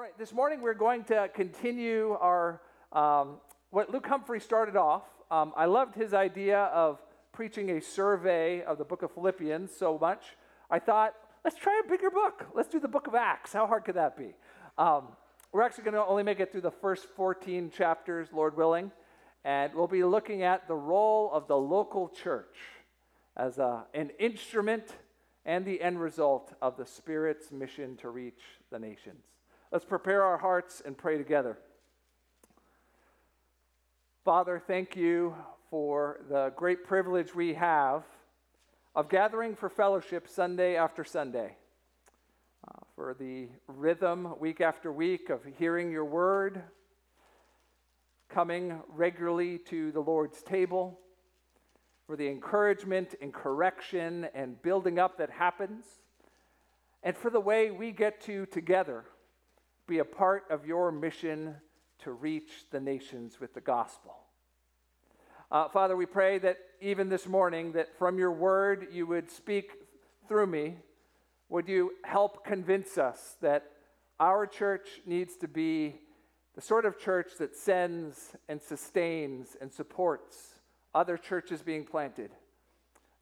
All right, this morning we're going to continue our um, what Luke Humphrey started off. Um, I loved his idea of preaching a survey of the book of Philippians so much. I thought, let's try a bigger book. Let's do the book of Acts. How hard could that be? Um, we're actually going to only make it through the first 14 chapters, Lord willing, and we'll be looking at the role of the local church as a, an instrument and the end result of the Spirit's mission to reach the nations. Let's prepare our hearts and pray together. Father, thank you for the great privilege we have of gathering for fellowship Sunday after Sunday, uh, for the rhythm week after week of hearing your word, coming regularly to the Lord's table, for the encouragement and correction and building up that happens, and for the way we get to together be a part of your mission to reach the nations with the gospel. Uh, Father, we pray that even this morning, that from your word you would speak through me. Would you help convince us that our church needs to be the sort of church that sends and sustains and supports other churches being planted?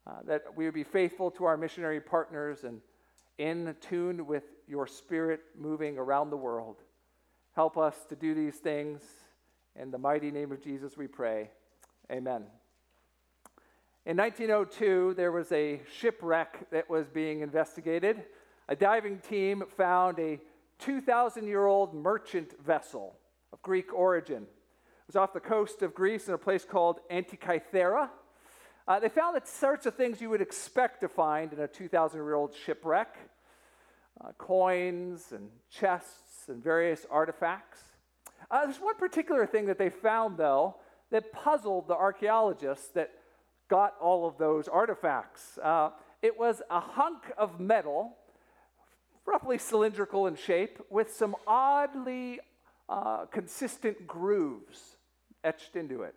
Uh, that we would be faithful to our missionary partners and in tune with your spirit moving around the world. Help us to do these things. In the mighty name of Jesus, we pray. Amen. In 1902, there was a shipwreck that was being investigated. A diving team found a 2,000 year old merchant vessel of Greek origin. It was off the coast of Greece in a place called Antikythera. Uh, they found the sorts of things you would expect to find in a 2,000 year old shipwreck uh, coins and chests and various artifacts. Uh, there's one particular thing that they found, though, that puzzled the archaeologists that got all of those artifacts. Uh, it was a hunk of metal, roughly cylindrical in shape, with some oddly uh, consistent grooves etched into it.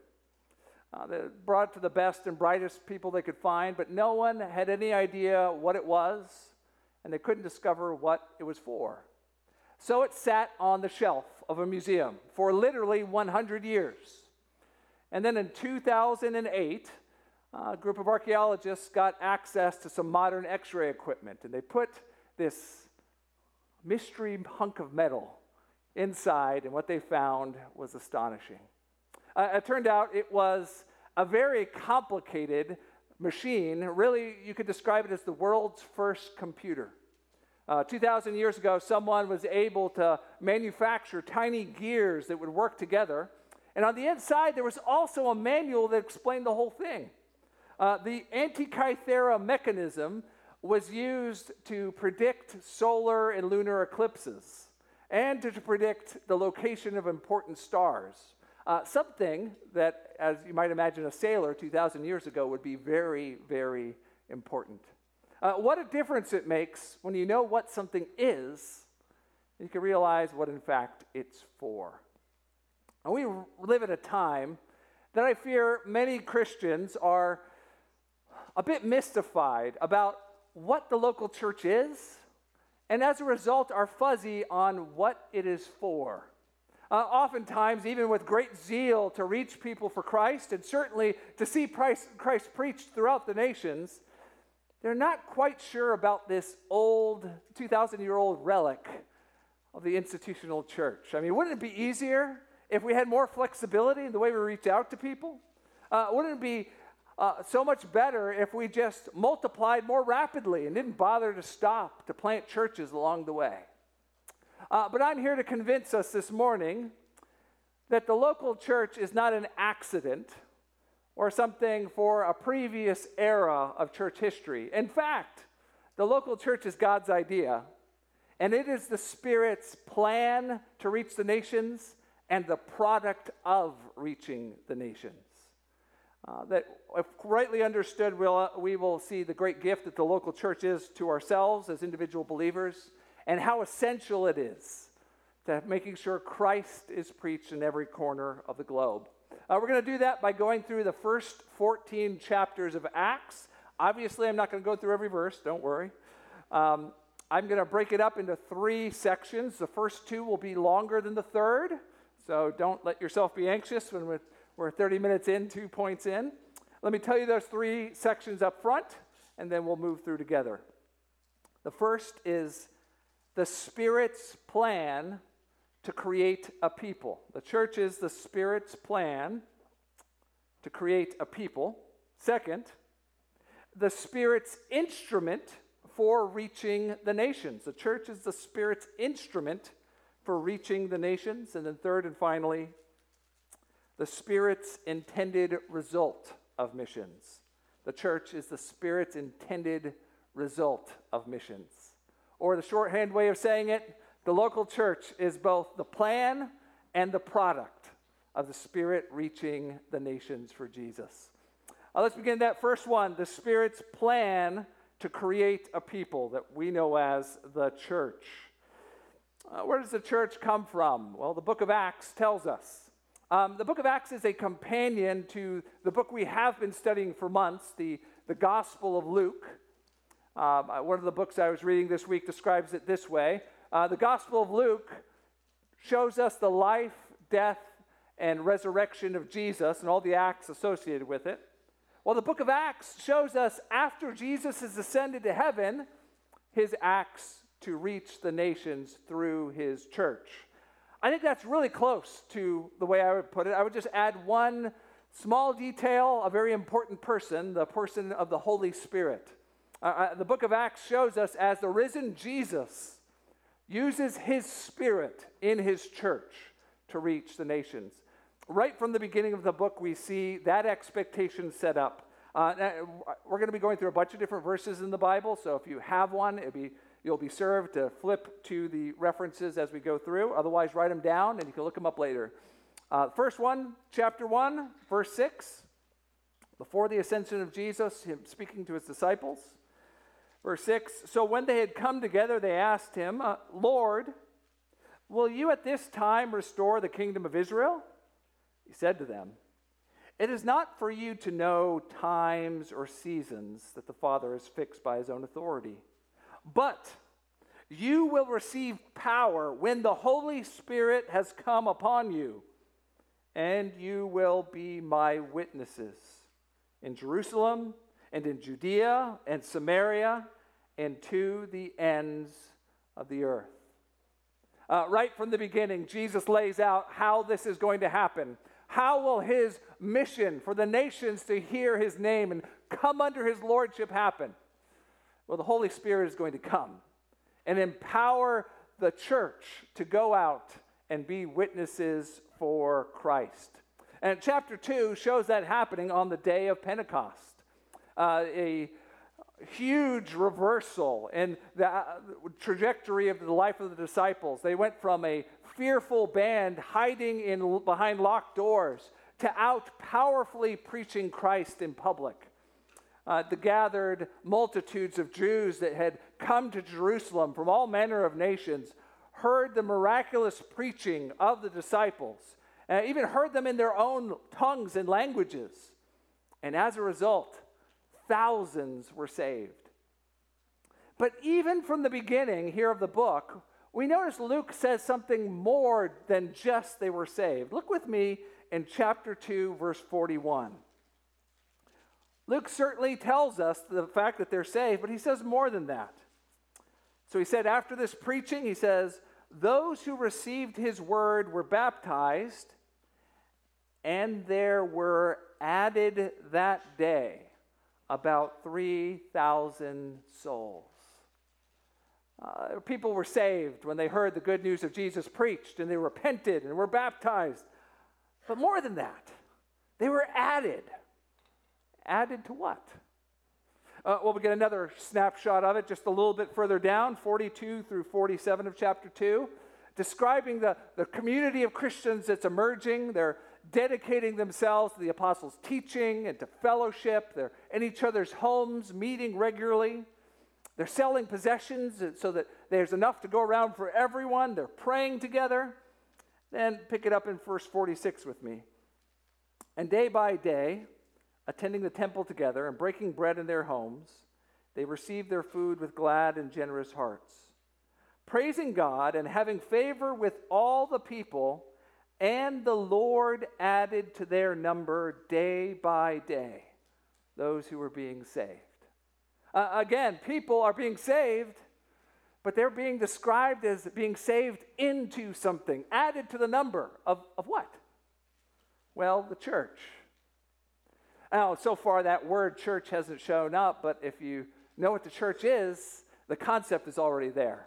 Uh, they brought it to the best and brightest people they could find, but no one had any idea what it was, and they couldn't discover what it was for. So it sat on the shelf of a museum for literally 100 years. And then in 2008, a group of archaeologists got access to some modern x ray equipment, and they put this mystery hunk of metal inside, and what they found was astonishing. Uh, it turned out it was a very complicated machine. Really, you could describe it as the world's first computer. Uh, 2,000 years ago, someone was able to manufacture tiny gears that would work together and on the inside, there was also a manual that explained the whole thing. Uh, the Antikythera mechanism was used to predict solar and lunar eclipses and to, to predict the location of important stars. Uh, something that, as you might imagine, a sailor 2,000 years ago would be very, very important. Uh, what a difference it makes when you know what something is, you can realize what, in fact, it's for. And we live at a time that I fear many Christians are a bit mystified about what the local church is, and as a result, are fuzzy on what it is for. Uh, oftentimes, even with great zeal to reach people for Christ, and certainly to see Christ, Christ preached throughout the nations, they're not quite sure about this old 2,000 year old relic of the institutional church. I mean, wouldn't it be easier if we had more flexibility in the way we reach out to people? Uh, wouldn't it be uh, so much better if we just multiplied more rapidly and didn't bother to stop to plant churches along the way? Uh, but I'm here to convince us this morning that the local church is not an accident or something for a previous era of church history. In fact, the local church is God's idea, and it is the Spirit's plan to reach the nations and the product of reaching the nations. Uh, that, if rightly understood, we'll, uh, we will see the great gift that the local church is to ourselves as individual believers and how essential it is to making sure Christ is preached in every corner of the globe. Uh, we're going to do that by going through the first 14 chapters of Acts. Obviously, I'm not going to go through every verse, don't worry. Um, I'm going to break it up into three sections. The first two will be longer than the third, so don't let yourself be anxious when we're, we're 30 minutes in, two points in. Let me tell you those three sections up front, and then we'll move through together. The first is the Spirit's plan to create a people. The church is the Spirit's plan to create a people. Second, the Spirit's instrument for reaching the nations. The church is the Spirit's instrument for reaching the nations. And then, third and finally, the Spirit's intended result of missions. The church is the Spirit's intended result of missions. Or the shorthand way of saying it, the local church is both the plan and the product of the Spirit reaching the nations for Jesus. Uh, let's begin that first one the Spirit's plan to create a people that we know as the church. Uh, where does the church come from? Well, the book of Acts tells us. Um, the book of Acts is a companion to the book we have been studying for months, the, the Gospel of Luke. Um, uh, one of the books I was reading this week describes it this way uh, The Gospel of Luke shows us the life, death, and resurrection of Jesus and all the acts associated with it. Well, the book of Acts shows us after Jesus has ascended to heaven, his acts to reach the nations through his church. I think that's really close to the way I would put it. I would just add one small detail, a very important person, the person of the Holy Spirit. Uh, uh the book of Acts shows us as the risen Jesus uses his spirit in his church to reach the nations right from the beginning of the book, we see that expectation set up. Uh, we're going to be going through a bunch of different verses in the Bible, so if you have one, be, you'll be served to flip to the references as we go through. Otherwise, write them down and you can look them up later. Uh, first one, chapter 1, verse 6. Before the ascension of Jesus, him speaking to his disciples. Verse 6 So when they had come together, they asked him, uh, Lord, will you at this time restore the kingdom of Israel? He said to them, It is not for you to know times or seasons that the Father has fixed by his own authority, but you will receive power when the Holy Spirit has come upon you, and you will be my witnesses in Jerusalem and in Judea and Samaria and to the ends of the earth. Uh, right from the beginning, Jesus lays out how this is going to happen. How will his mission for the nations to hear his name and come under his lordship happen? Well, the Holy Spirit is going to come and empower the church to go out and be witnesses for Christ. And chapter 2 shows that happening on the day of Pentecost. Uh, a huge reversal in the uh, trajectory of the life of the disciples. They went from a fearful band hiding in, behind locked doors to out powerfully preaching Christ in public. Uh, the gathered multitudes of Jews that had come to Jerusalem from all manner of nations heard the miraculous preaching of the disciples, and even heard them in their own tongues and languages. And as a result, thousands were saved. But even from the beginning here of the book, we notice Luke says something more than just they were saved. Look with me in chapter 2, verse 41. Luke certainly tells us the fact that they're saved, but he says more than that. So he said, after this preaching, he says, Those who received his word were baptized, and there were added that day about 3,000 souls. Uh, people were saved when they heard the good news of Jesus preached and they repented and were baptized. But more than that, they were added. Added to what? Uh, well, we get another snapshot of it just a little bit further down, 42 through 47 of chapter 2, describing the, the community of Christians that's emerging. They're dedicating themselves to the apostles' teaching and to fellowship. They're in each other's homes, meeting regularly. They're selling possessions so that there's enough to go around for everyone. They're praying together. Then pick it up in verse 46 with me. And day by day, attending the temple together and breaking bread in their homes, they received their food with glad and generous hearts, praising God and having favor with all the people, and the Lord added to their number day by day those who were being saved. Uh, again, people are being saved, but they're being described as being saved into something, added to the number of, of what? Well, the church. Now, so far that word church hasn't shown up, but if you know what the church is, the concept is already there.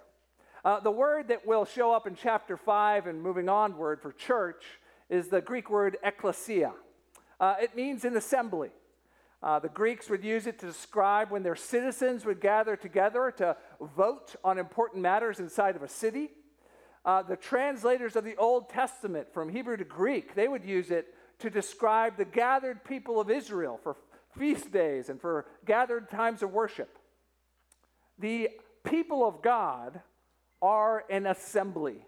Uh, the word that will show up in chapter 5 and moving onward for church is the Greek word ecclesia. Uh, it means an assembly. Uh, the Greeks would use it to describe when their citizens would gather together to vote on important matters inside of a city. Uh, the translators of the Old Testament from Hebrew to Greek, they would use it to describe the gathered people of Israel for feast days and for gathered times of worship. The people of God are an assembly.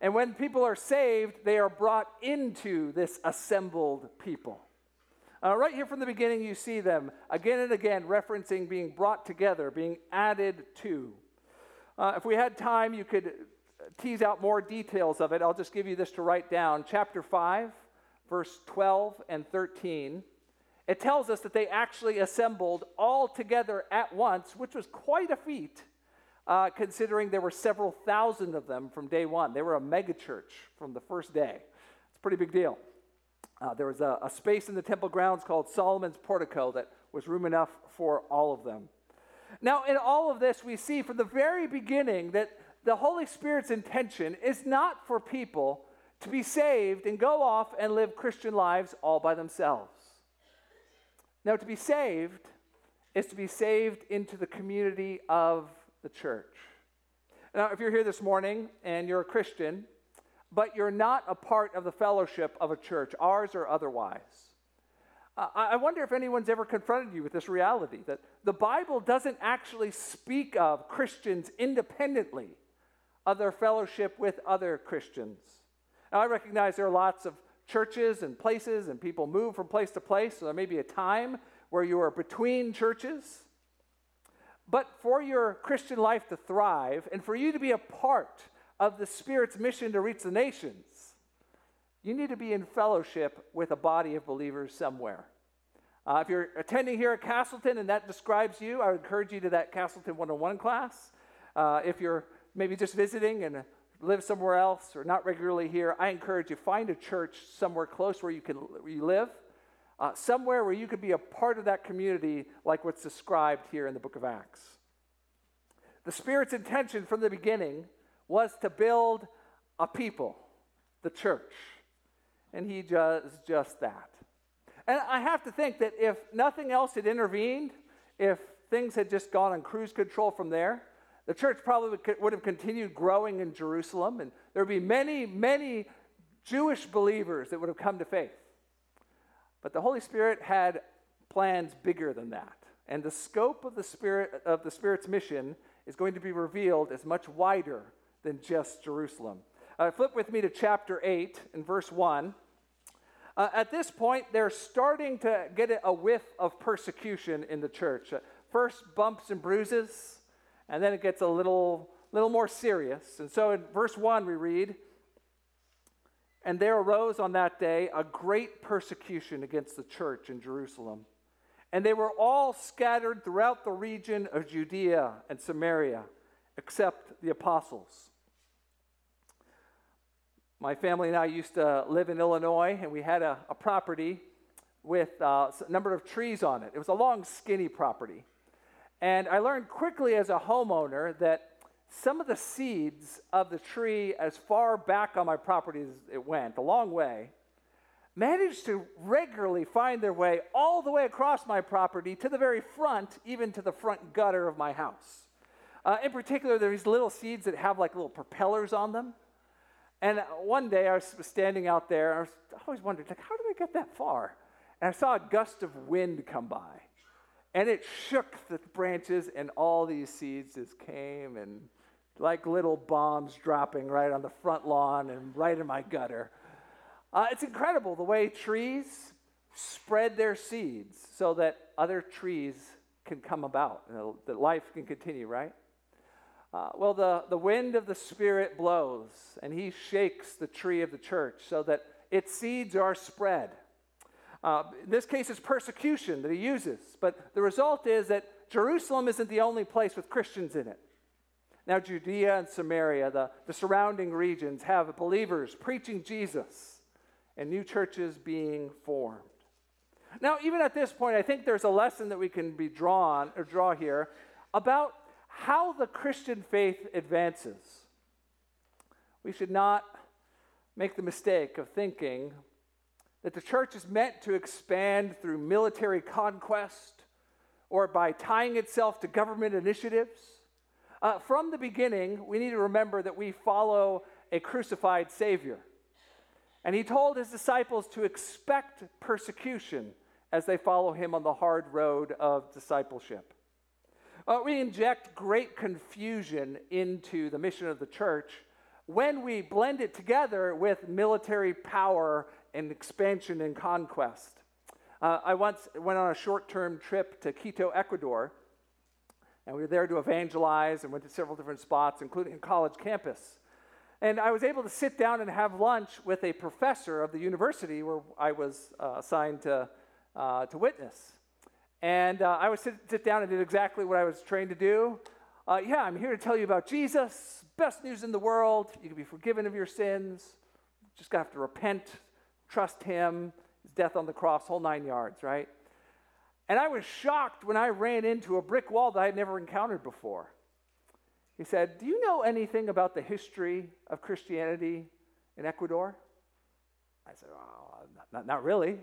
And when people are saved, they are brought into this assembled people. Uh, right here from the beginning, you see them again and again referencing being brought together, being added to. Uh, if we had time, you could tease out more details of it. I'll just give you this to write down. Chapter 5, verse 12 and 13 it tells us that they actually assembled all together at once, which was quite a feat, uh, considering there were several thousand of them from day one. They were a megachurch from the first day. It's a pretty big deal. Uh, there was a, a space in the temple grounds called Solomon's Portico that was room enough for all of them. Now, in all of this, we see from the very beginning that the Holy Spirit's intention is not for people to be saved and go off and live Christian lives all by themselves. Now, to be saved is to be saved into the community of the church. Now, if you're here this morning and you're a Christian, but you're not a part of the fellowship of a church, ours or otherwise, uh, I wonder if anyone's ever confronted you with this reality that the Bible doesn't actually speak of Christians independently of their fellowship with other Christians. Now, I recognize there are lots of churches and places, and people move from place to place. So there may be a time where you are between churches. But for your Christian life to thrive and for you to be a part of the Spirit's mission to reach the nations, you need to be in fellowship with a body of believers somewhere. Uh, if you're attending here at Castleton and that describes you, I would encourage you to that Castleton 101 class. Uh, if you're maybe just visiting and live somewhere else or not regularly here, I encourage you find a church somewhere close where you can where you live, uh, somewhere where you could be a part of that community, like what's described here in the Book of Acts. The Spirit's intention from the beginning was to build a people, the church, and He does just that. And I have to think that if nothing else had intervened, if things had just gone on cruise control from there, the church probably would have continued growing in Jerusalem, and there would be many, many Jewish believers that would have come to faith. But the Holy Spirit had plans bigger than that. And the scope of the Spirit of the Spirit's mission is going to be revealed as much wider than just Jerusalem. Uh, flip with me to chapter 8 and verse 1. Uh, at this point, they're starting to get a whiff of persecution in the church. Uh, first, bumps and bruises and then it gets a little, little more serious. And so in verse 1, we read, And there arose on that day a great persecution against the church in Jerusalem. And they were all scattered throughout the region of Judea and Samaria, except the apostles. My family and I used to live in Illinois, and we had a, a property with uh, a number of trees on it. It was a long, skinny property. And I learned quickly as a homeowner that some of the seeds of the tree, as far back on my property as it went, a long way, managed to regularly find their way all the way across my property to the very front, even to the front gutter of my house. Uh, in particular, there are these little seeds that have like little propellers on them. And one day I was standing out there, and I, was, always wondered, like, how did I get that far? And I saw a gust of wind come by. And it shook the branches, and all these seeds just came and like little bombs dropping right on the front lawn and right in my gutter. Uh, it's incredible the way trees spread their seeds so that other trees can come about, and that life can continue, right? Uh, well, the, the wind of the Spirit blows, and he shakes the tree of the church so that its seeds are spread. Uh, in this case, it's persecution that he uses, but the result is that Jerusalem isn't the only place with Christians in it. Now, Judea and Samaria, the, the surrounding regions, have believers preaching Jesus and new churches being formed. Now, even at this point, I think there's a lesson that we can be drawn or draw here about how the Christian faith advances. We should not make the mistake of thinking that the church is meant to expand through military conquest or by tying itself to government initiatives. Uh, from the beginning, we need to remember that we follow a crucified Savior. And he told his disciples to expect persecution as they follow him on the hard road of discipleship. Uh, we inject great confusion into the mission of the church when we blend it together with military power and expansion and conquest. Uh, I once went on a short term trip to Quito, Ecuador, and we were there to evangelize and went to several different spots, including a college campus. And I was able to sit down and have lunch with a professor of the university where I was uh, assigned to, uh, to witness. And uh, I would sit, sit, down and did exactly what I was trained to do. Uh, yeah, I'm here to tell you about Jesus, best news in the world. You can be forgiven of your sins. Just have to repent, trust Him, His death on the cross, whole nine yards, right? And I was shocked when I ran into a brick wall that I had never encountered before. He said, Do you know anything about the history of Christianity in Ecuador? I said, Oh, not, not really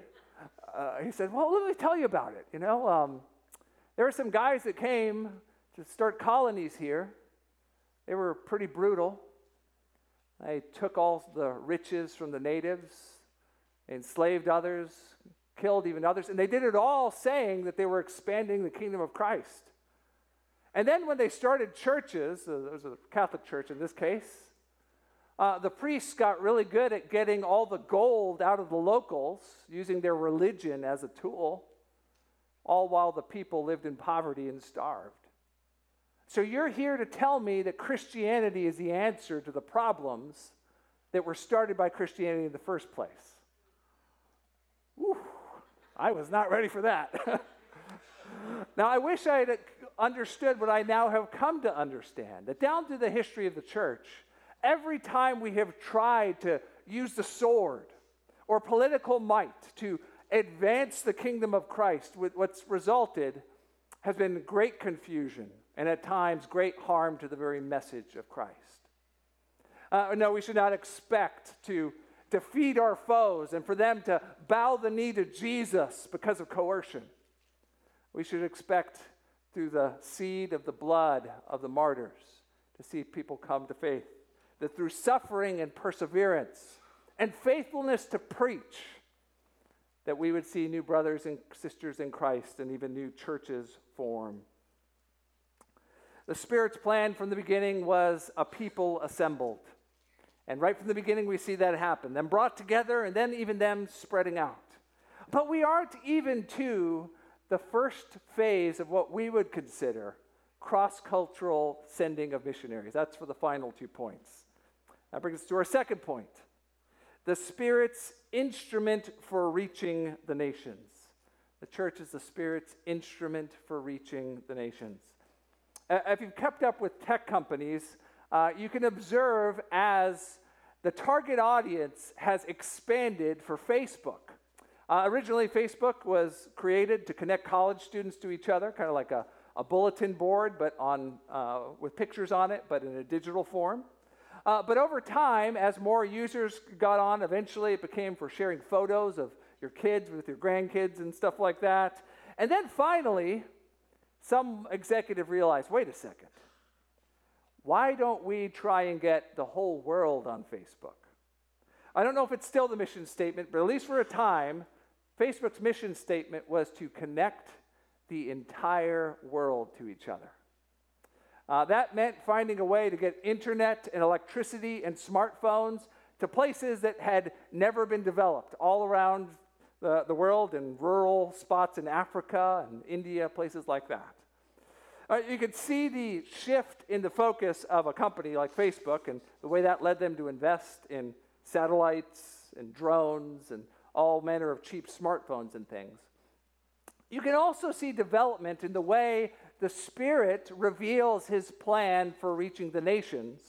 uh, he said, Well, let me tell you about it. You know, um, there were some guys that came to start colonies here. They were pretty brutal. They took all the riches from the natives, enslaved others, killed even others, and they did it all saying that they were expanding the kingdom of Christ. And then when they started churches, uh, there was a Catholic church in this case, uh, the priests got really good at getting all the gold out of the locals, using their religion as a tool, all while the people lived in poverty and starved. So you're here to tell me that Christianity is the answer to the problems that were started by Christianity in the first place. I was not ready for that. now, I wish I had understood what I now have come to understand that down through the history of the church, Every time we have tried to use the sword or political might to advance the kingdom of Christ, what's resulted has been great confusion and at times great harm to the very message of Christ. Uh, no, we should not expect to defeat our foes and for them to bow the knee to Jesus because of coercion. We should expect through the seed of the blood of the martyrs to see people come to faith that through suffering and perseverance and faithfulness to preach, that we would see new brothers and sisters in Christ and even new churches form. The Spirit's plan from the beginning was a people assembled. And right from the beginning, we see that happen. Them brought together, and then even them spreading out. But we aren't even to the first phase of what we would consider cross cultural sending of missionaries. That's for the final two points. That brings us to our second point the Spirit's instrument for reaching the nations. The church is the Spirit's instrument for reaching the nations. If you've kept up with tech companies, uh, you can observe as the target audience has expanded for Facebook. Uh, originally, Facebook was created to connect college students to each other, kind of like a, a bulletin board, but on, uh, with pictures on it, but in a digital form. Uh, but over time, as more users got on, eventually it became for sharing photos of your kids with your grandkids and stuff like that. And then finally, some executive realized wait a second, why don't we try and get the whole world on Facebook? I don't know if it's still the mission statement, but at least for a time, Facebook's mission statement was to connect the entire world to each other. Uh, that meant finding a way to get internet and electricity and smartphones to places that had never been developed all around the, the world in rural spots in Africa and India, places like that. Uh, you can see the shift in the focus of a company like Facebook and the way that led them to invest in satellites and drones and all manner of cheap smartphones and things. You can also see development in the way the Spirit reveals his plan for reaching the nations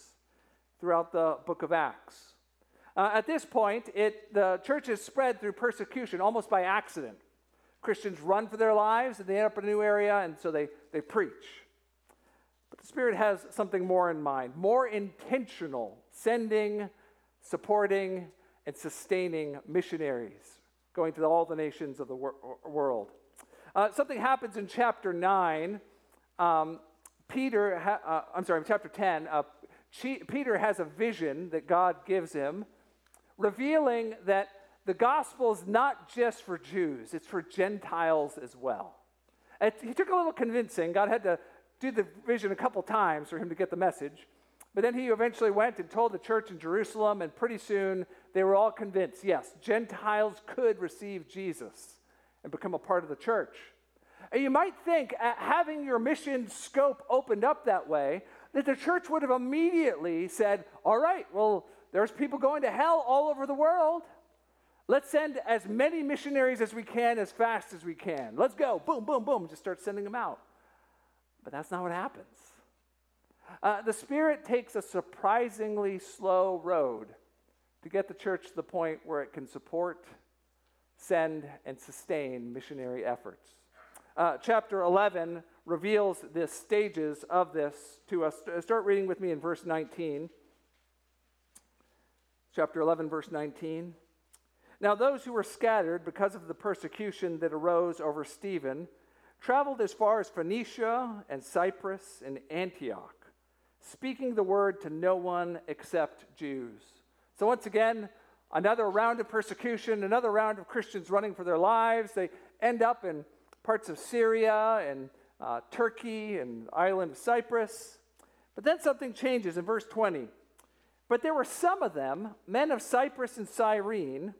throughout the book of Acts. Uh, at this point, it, the church is spread through persecution almost by accident. Christians run for their lives and they end up in a new area, and so they, they preach. But the Spirit has something more in mind, more intentional, sending, supporting, and sustaining missionaries going to all the nations of the wor- world. Uh, something happens in chapter 9. Um, Peter, ha- uh, I'm sorry, chapter 10, uh, Peter has a vision that God gives him, revealing that the gospel is not just for Jews, it's for Gentiles as well. It, he took a little convincing. God had to do the vision a couple times for him to get the message. But then he eventually went and told the church in Jerusalem, and pretty soon they were all convinced yes, Gentiles could receive Jesus and become a part of the church. And you might think, uh, having your mission scope opened up that way, that the church would have immediately said, All right, well, there's people going to hell all over the world. Let's send as many missionaries as we can as fast as we can. Let's go. Boom, boom, boom. Just start sending them out. But that's not what happens. Uh, the Spirit takes a surprisingly slow road to get the church to the point where it can support, send, and sustain missionary efforts. Uh, chapter 11 reveals the stages of this to us. Start reading with me in verse 19. Chapter 11, verse 19. Now, those who were scattered because of the persecution that arose over Stephen traveled as far as Phoenicia and Cyprus and Antioch, speaking the word to no one except Jews. So, once again, another round of persecution, another round of Christians running for their lives. They end up in parts of Syria and uh, Turkey and island of Cyprus. But then something changes in verse 20. But there were some of them, men of Cyprus and Cyrene,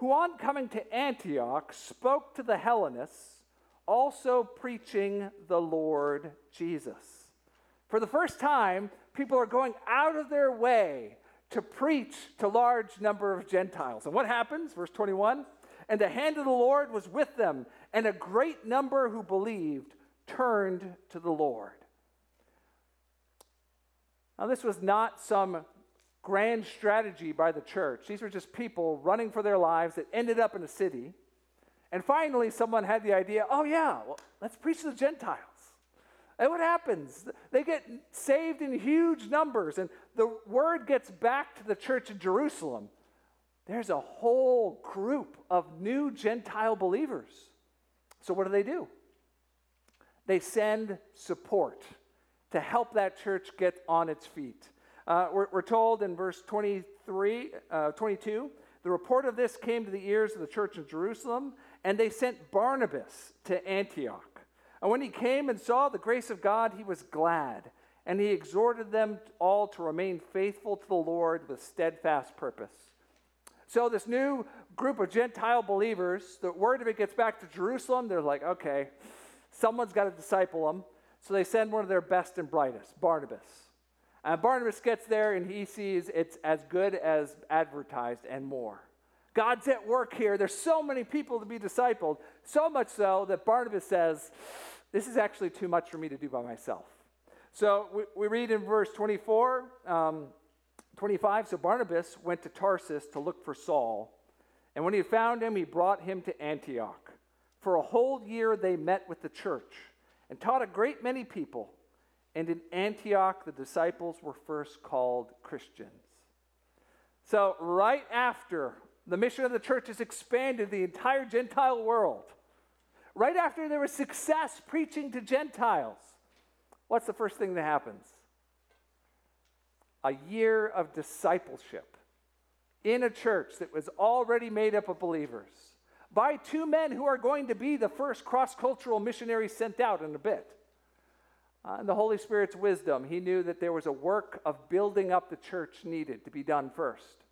who on coming to Antioch spoke to the Hellenists also preaching the Lord Jesus. For the first time, people are going out of their way to preach to large number of Gentiles. And what happens? Verse 21 And the hand of the Lord was with them, and a great number who believed turned to the Lord. Now, this was not some grand strategy by the church. These were just people running for their lives that ended up in a city and finally, someone had the idea oh, yeah, well, let's preach to the Gentiles. And what happens? They get saved in huge numbers, and the word gets back to the church in Jerusalem. There's a whole group of new Gentile believers. So, what do they do? They send support to help that church get on its feet. Uh, we're, we're, told in verse 23, uh, 22 the report of this came to the ears of the church in Jerusalem, and they sent Barnabas to Antioch. And when he came and saw the grace of God, he was glad, and he exhorted them all to remain faithful to the Lord with steadfast purpose. So, this new group of Gentile believers, the word of it gets back to Jerusalem. They're like, okay, someone's got to disciple them. So, they send one of their best and brightest, Barnabas. And Barnabas gets there and he sees it's as good as advertised and more. God's at work here. There's so many people to be discipled, so much so that Barnabas says, This is actually too much for me to do by myself. So we, we read in verse 24, um, 25 So Barnabas went to Tarsus to look for Saul. And when he found him, he brought him to Antioch. For a whole year they met with the church and taught a great many people. And in Antioch, the disciples were first called Christians. So, right after the mission of the church has expanded the entire Gentile world. Right after there was success preaching to Gentiles, what's the first thing that happens? A year of discipleship in a church that was already made up of believers by two men who are going to be the first cross cultural missionaries sent out in a bit. Uh, in the Holy Spirit's wisdom, he knew that there was a work of building up the church needed to be done first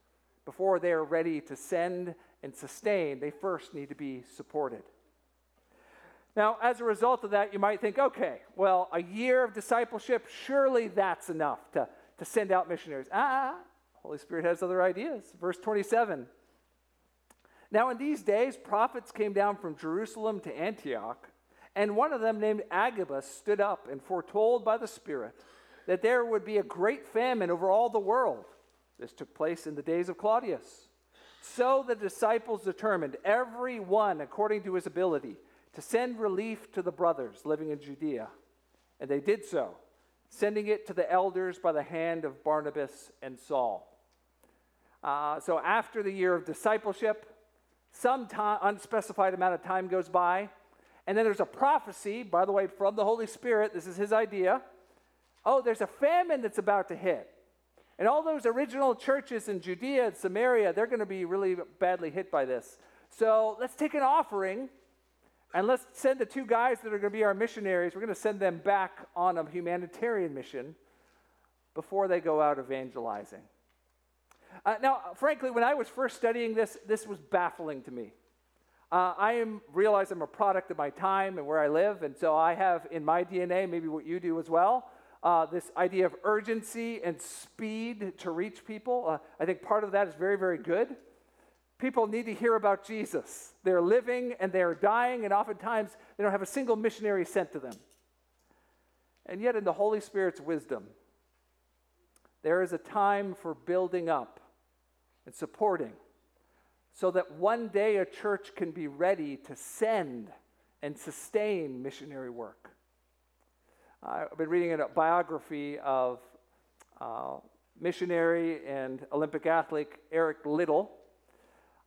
before they are ready to send and sustain, they first need to be supported. Now, as a result of that, you might think, okay, well, a year of discipleship, surely that's enough to, to send out missionaries. Ah, Holy Spirit has other ideas. Verse 27. Now, in these days, prophets came down from Jerusalem to Antioch, and one of them, named Agabus, stood up and foretold by the Spirit that there would be a great famine over all the world. This took place in the days of Claudius. So the disciples determined, every one according to his ability, to send relief to the brothers living in Judea. And they did so, sending it to the elders by the hand of Barnabas and Saul. Uh, so after the year of discipleship, some time, unspecified amount of time goes by, and then there's a prophecy, by the way, from the Holy Spirit. This is his idea. Oh, there's a famine that's about to hit. And all those original churches in Judea and Samaria, they're going to be really badly hit by this. So let's take an offering and let's send the two guys that are going to be our missionaries, we're going to send them back on a humanitarian mission before they go out evangelizing. Uh, now, frankly, when I was first studying this, this was baffling to me. Uh, I am, realize I'm a product of my time and where I live, and so I have in my DNA, maybe what you do as well, uh, this idea of urgency and speed to reach people. Uh, I think part of that is very, very good. People need to hear about Jesus. They're living and they're dying, and oftentimes they don't have a single missionary sent to them. And yet, in the Holy Spirit's wisdom, there is a time for building up and supporting so that one day a church can be ready to send and sustain missionary work. I've been reading a biography of uh, missionary and Olympic athlete Eric Liddell.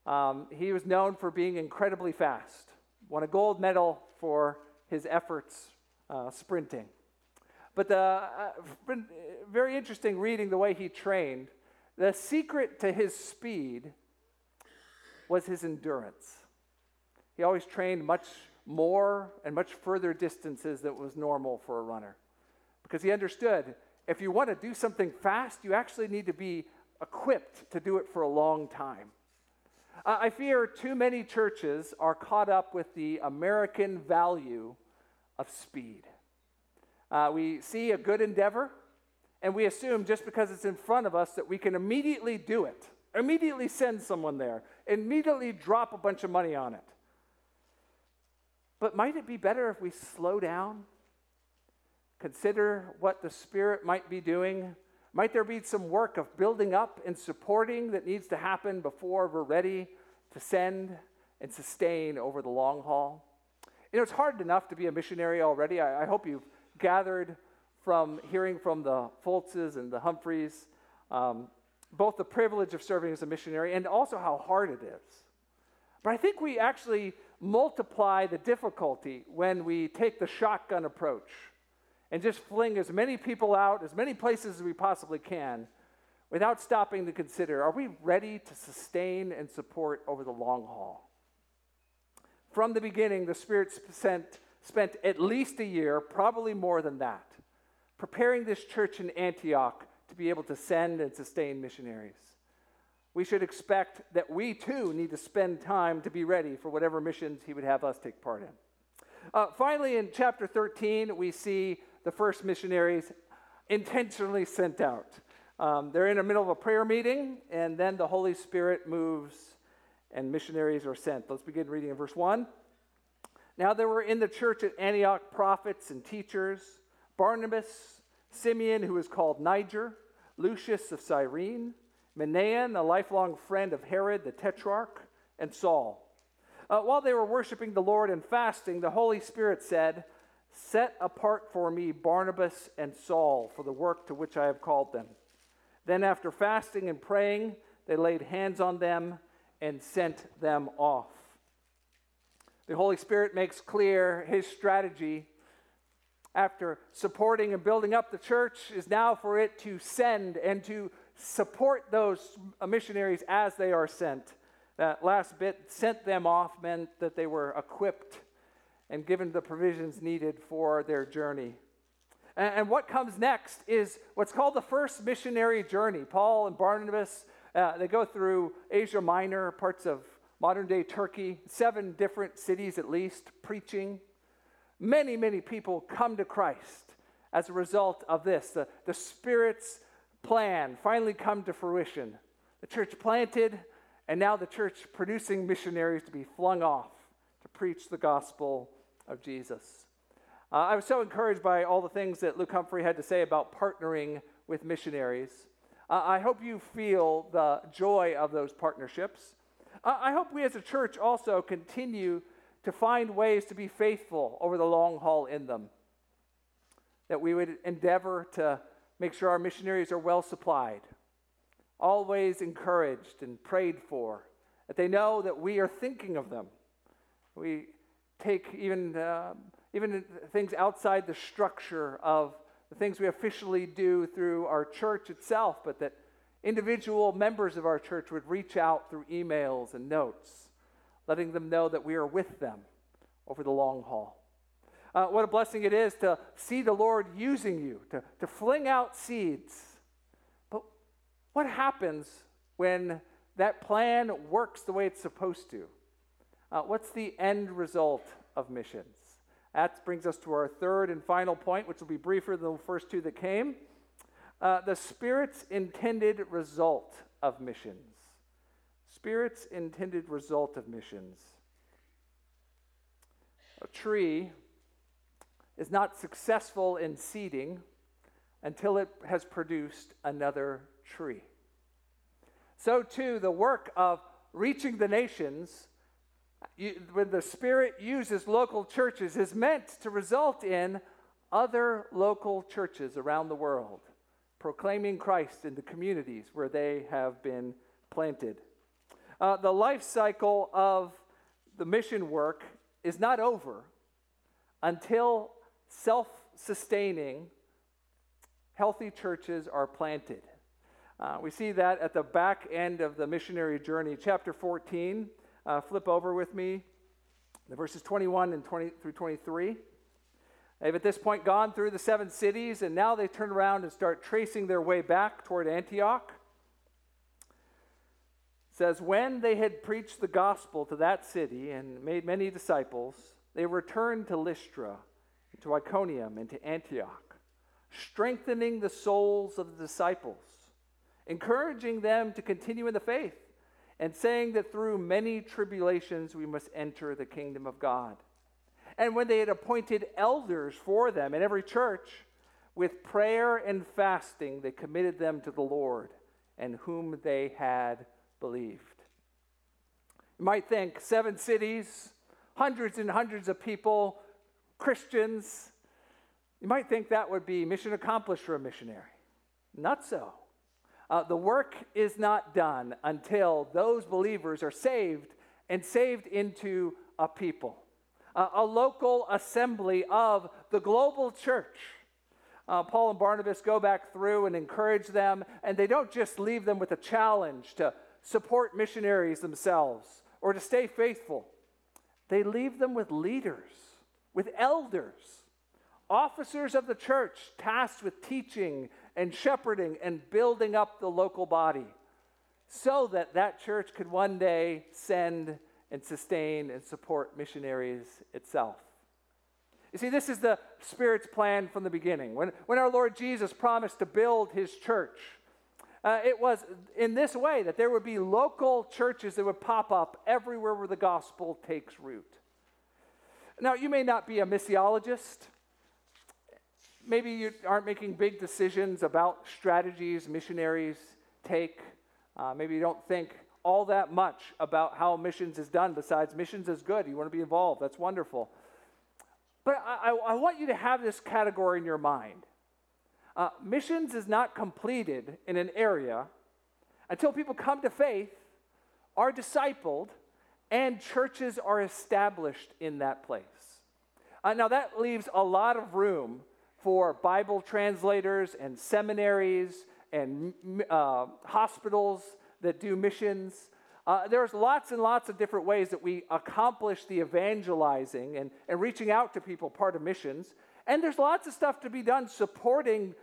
Um, he was known for being incredibly fast, won a gold medal for his efforts uh, sprinting. But the, uh, very interesting reading the way he trained. The secret to his speed was his endurance. He always trained much more and much further distances than was normal for a runner. Because he understood if you want to do something fast, you actually need to be equipped to do it for a long time. I fear too many churches are caught up with the American value of speed. Uh, we see a good endeavor, and we assume just because it's in front of us that we can immediately do it, immediately send someone there, immediately drop a bunch of money on it. But might it be better if we slow down? Consider what the Spirit might be doing might there be some work of building up and supporting that needs to happen before we're ready to send and sustain over the long haul? You know, it's hard enough to be a missionary already. I, I hope you've gathered from hearing from the Fultzes and the Humphreys um, both the privilege of serving as a missionary and also how hard it is. But I think we actually multiply the difficulty when we take the shotgun approach and just fling as many people out, as many places as we possibly can, without stopping to consider are we ready to sustain and support over the long haul? From the beginning, the Spirit spent, spent at least a year, probably more than that, preparing this church in Antioch to be able to send and sustain missionaries. We should expect that we too need to spend time to be ready for whatever missions He would have us take part in. Uh, finally, in chapter 13, we see the first missionaries intentionally sent out. Um, they're in the middle of a prayer meeting, and then the Holy Spirit moves and missionaries are sent. Let's begin reading in verse 1. Now there were in the church at Antioch prophets and teachers Barnabas, Simeon, who is called Niger, Lucius of Cyrene, Manaen, a lifelong friend of Herod the Tetrarch, and Saul. Uh, while they were worshiping the Lord and fasting, the Holy Spirit said, Set apart for me Barnabas and Saul for the work to which I have called them. Then, after fasting and praying, they laid hands on them and sent them off. The Holy Spirit makes clear his strategy after supporting and building up the church is now for it to send and to support those missionaries as they are sent. That last bit, sent them off, meant that they were equipped and given the provisions needed for their journey. And, and what comes next is what's called the first missionary journey. Paul and Barnabas, uh, they go through Asia Minor, parts of modern day Turkey, seven different cities at least, preaching. Many, many people come to Christ as a result of this. The, the Spirit's plan finally come to fruition. The church planted, and now the church producing missionaries to be flung off to preach the gospel of Jesus. Uh, I was so encouraged by all the things that Luke Humphrey had to say about partnering with missionaries. Uh, I hope you feel the joy of those partnerships. Uh, I hope we as a church also continue to find ways to be faithful over the long haul in them. That we would endeavor to make sure our missionaries are well supplied, always encouraged and prayed for, that they know that we are thinking of them. We take even, uh, even things outside the structure of the things we officially do through our church itself, but that individual members of our church would reach out through emails and notes, letting them know that we are with them over the long haul. Uh, what a blessing it is to see the Lord using you, to, to fling out seeds. But what happens when that plan works the way it's supposed to? Uh, what's the end result of missions? That brings us to our third and final point, which will be briefer than the first two that came. Uh, the Spirit's intended result of missions. Spirit's intended result of missions. A tree is not successful in seeding until it has produced another tree. So, too, the work of reaching the nations, when the Spirit uses local churches, is meant to result in other local churches around the world proclaiming Christ in the communities where they have been planted. Uh, the life cycle of the mission work is not over until self sustaining, healthy churches are planted. Uh, we see that at the back end of the missionary journey. Chapter 14, uh, flip over with me, the verses 21 and 20 through 23. They've at this point gone through the seven cities, and now they turn around and start tracing their way back toward Antioch. Says, When they had preached the gospel to that city and made many disciples, they returned to Lystra, to Iconium, and to Antioch, strengthening the souls of the disciples, encouraging them to continue in the faith, and saying that through many tribulations we must enter the kingdom of God. And when they had appointed elders for them in every church, with prayer and fasting, they committed them to the Lord and whom they had believed. You might think seven cities, hundreds and hundreds of people, Christians. You might think that would be mission accomplished for a missionary. Not so. Uh, the work is not done until those believers are saved and saved into a people uh, a local assembly of the global church. Uh, Paul and Barnabas go back through and encourage them, and they don't just leave them with a challenge to support missionaries themselves or to stay faithful. They leave them with leaders, with elders, officers of the church tasked with teaching and shepherding and building up the local body so that that church could one day send and sustain and support missionaries itself. You see, this is the Spirit's plan from the beginning. When, when our Lord Jesus promised to build his church, uh, it was in this way that there would be local churches that would pop up everywhere where the gospel takes root. Now, you may not be a missiologist. Maybe you aren't making big decisions about strategies missionaries take. Uh, maybe you don't think all that much about how missions is done, besides missions is good. You want to be involved, that's wonderful. But I, I, I want you to have this category in your mind. Uh, missions is not completed in an area until people come to faith, are discipled, and churches are established in that place. Uh, now, that leaves a lot of room for Bible translators and seminaries and uh, hospitals that do missions. Uh, there's lots and lots of different ways that we accomplish the evangelizing and, and reaching out to people, part of missions. And there's lots of stuff to be done supporting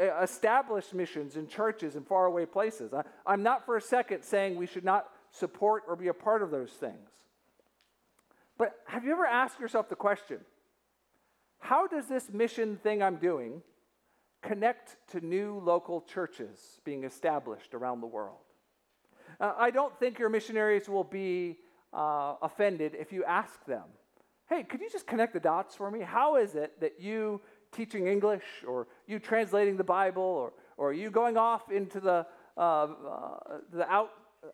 uh, established missions in churches and faraway places. I, I'm not for a second saying we should not support or be a part of those things. But have you ever asked yourself the question how does this mission thing I'm doing connect to new local churches being established around the world? Uh, I don't think your missionaries will be uh, offended if you ask them, hey, could you just connect the dots for me? How is it that you teaching English or you translating the Bible or, or you going off into the, uh, uh, the out,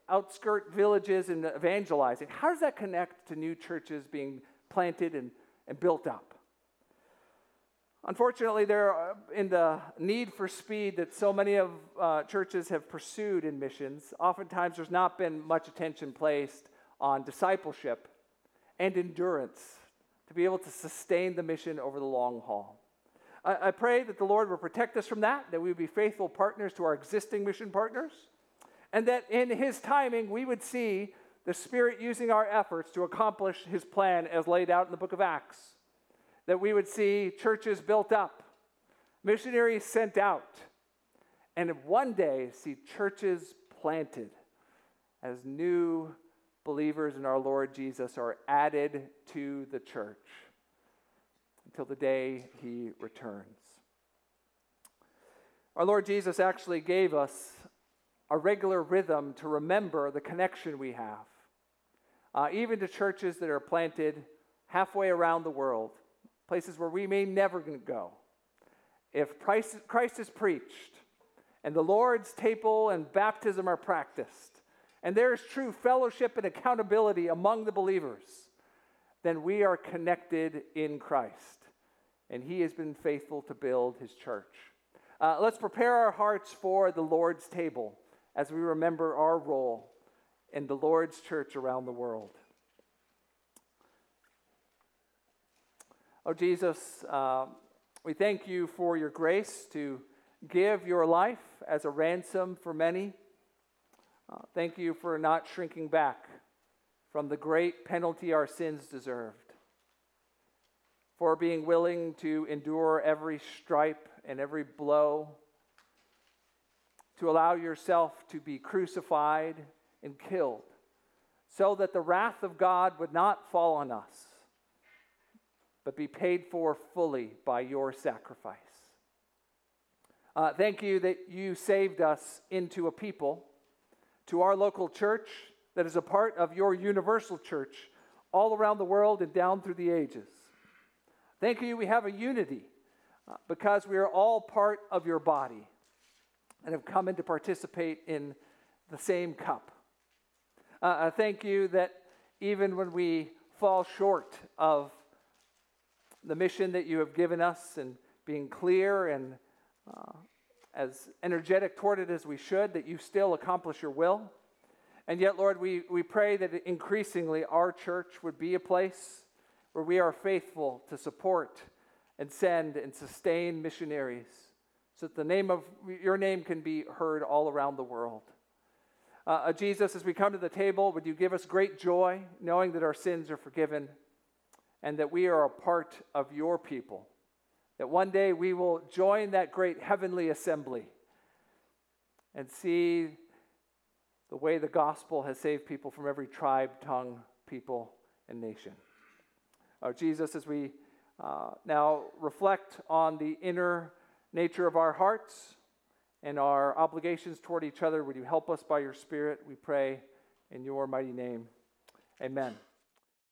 outskirt villages and evangelizing? How does that connect to new churches being planted and, and built up? Unfortunately, there are, in the need for speed that so many of uh, churches have pursued in missions, oftentimes there's not been much attention placed on discipleship and endurance to be able to sustain the mission over the long haul. I, I pray that the Lord will protect us from that, that we would be faithful partners to our existing mission partners, and that in His timing we would see the Spirit using our efforts to accomplish His plan as laid out in the book of Acts. That we would see churches built up, missionaries sent out, and one day see churches planted as new believers in our Lord Jesus are added to the church until the day he returns. Our Lord Jesus actually gave us a regular rhythm to remember the connection we have, uh, even to churches that are planted halfway around the world, places where we may never go. If Christ, Christ is preached and the Lord's table and baptism are practiced, and there is true fellowship and accountability among the believers, then we are connected in Christ. And He has been faithful to build His church. Uh, let's prepare our hearts for the Lord's table as we remember our role in the Lord's church around the world. Oh, Jesus, uh, we thank you for your grace to give your life as a ransom for many. Uh, thank you for not shrinking back from the great penalty our sins deserved, for being willing to endure every stripe and every blow, to allow yourself to be crucified and killed, so that the wrath of God would not fall on us, but be paid for fully by your sacrifice. Uh, thank you that you saved us into a people to our local church that is a part of your universal church all around the world and down through the ages. Thank you, we have a unity uh, because we are all part of your body and have come in to participate in the same cup. Uh, I thank you that even when we fall short of the mission that you have given us and being clear and uh, as energetic toward it as we should, that you still accomplish your will. And yet, Lord, we, we pray that increasingly our church would be a place where we are faithful to support and send and sustain missionaries so that the name of your name can be heard all around the world. Uh, uh Jesus, as we come to the table, would you give us great joy knowing that our sins are forgiven and that we are a part of your people? That one day we will join that great heavenly assembly and see the way the gospel has saved people from every tribe, tongue, people, and nation. Uh, Jesus, as we uh, now reflect on the inner nature of our hearts and our obligations toward each other, would you help us by your Spirit? We pray in your mighty name. Amen.